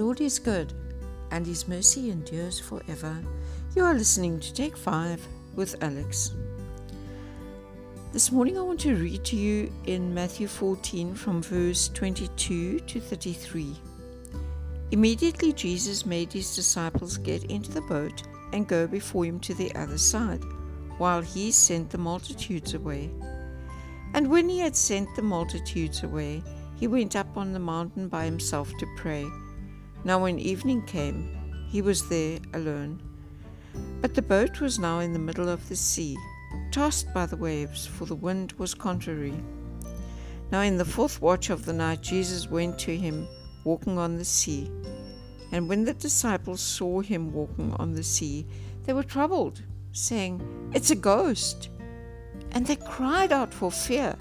Lord is good, and his mercy endures forever. You are listening to Take 5 with Alex. This morning I want to read to you in Matthew 14 from verse 22 to 33. Immediately Jesus made his disciples get into the boat and go before him to the other side, while he sent the multitudes away. And when he had sent the multitudes away, he went up on the mountain by himself to pray. Now, when evening came, he was there alone. But the boat was now in the middle of the sea, tossed by the waves, for the wind was contrary. Now, in the fourth watch of the night, Jesus went to him, walking on the sea. And when the disciples saw him walking on the sea, they were troubled, saying, It's a ghost. And they cried out for fear.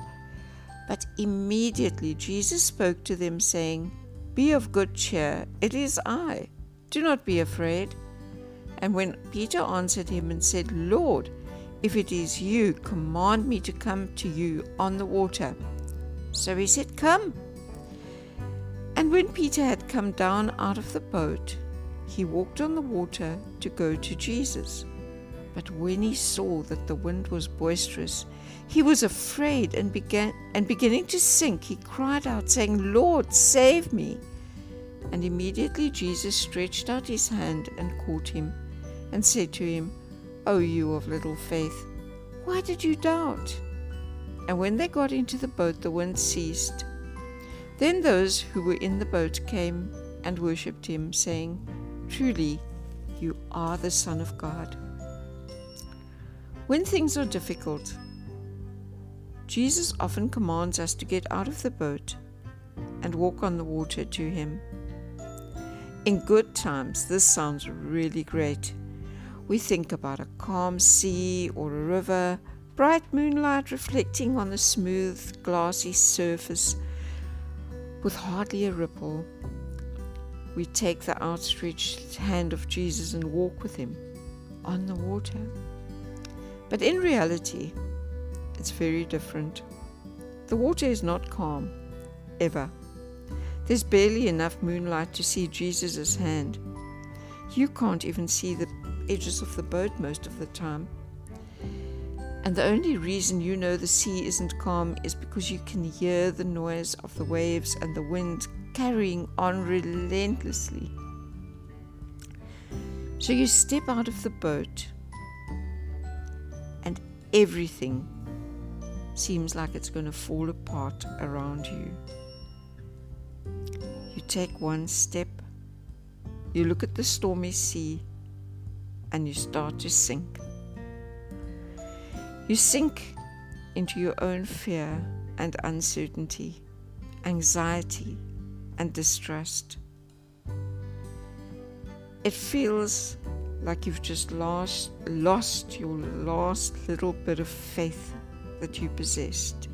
But immediately Jesus spoke to them, saying, Be of good cheer, it is I. Do not be afraid. And when Peter answered him and said, Lord, if it is you, command me to come to you on the water. So he said, Come. And when Peter had come down out of the boat, he walked on the water to go to Jesus. But when he saw that the wind was boisterous, he was afraid and began and beginning to sink, he cried out, saying, Lord, save me. And immediately Jesus stretched out his hand and caught him, and said to him, O you of little faith, why did you doubt? And when they got into the boat, the wind ceased. Then those who were in the boat came and worshipped him, saying, Truly, you are the Son of God. When things are difficult, Jesus often commands us to get out of the boat and walk on the water to Him. In good times, this sounds really great. We think about a calm sea or a river, bright moonlight reflecting on the smooth, glassy surface with hardly a ripple. We take the outstretched hand of Jesus and walk with Him on the water. But in reality, it's very different. The water is not calm, ever. There's barely enough moonlight to see Jesus' hand. You can't even see the edges of the boat most of the time. And the only reason you know the sea isn't calm is because you can hear the noise of the waves and the wind carrying on relentlessly. So you step out of the boat everything seems like it's going to fall apart around you. You take one step, you look at the stormy sea, and you start to sink. You sink into your own fear and uncertainty, anxiety and distrust. It feels like you've just lost lost your last little bit of faith that you possessed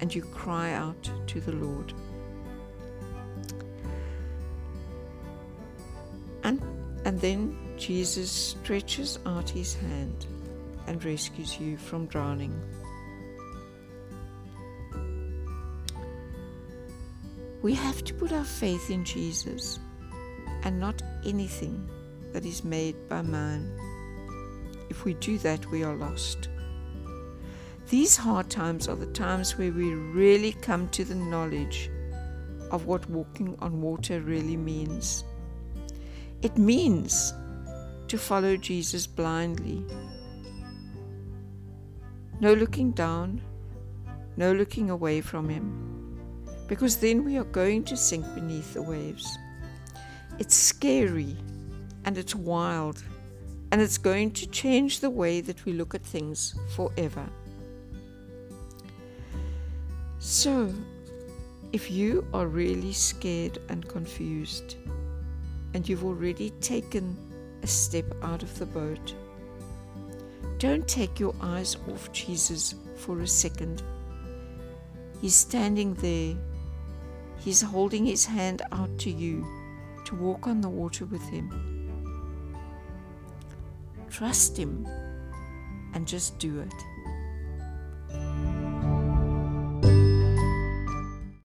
and you cry out to the Lord. And and then Jesus stretches out his hand and rescues you from drowning. We have to put our faith in Jesus and not anything that is made by man. If we do that, we are lost. These hard times are the times where we really come to the knowledge of what walking on water really means. It means to follow Jesus blindly. No looking down, no looking away from Him, because then we are going to sink beneath the waves. It's scary and it's wild, and it's going to change the way that we look at things forever. So, if you are really scared and confused, and you've already taken a step out of the boat, don't take your eyes off Jesus for a second. He's standing there. He's holding his hand out to you to walk on the water with him. Trust Him and just do it.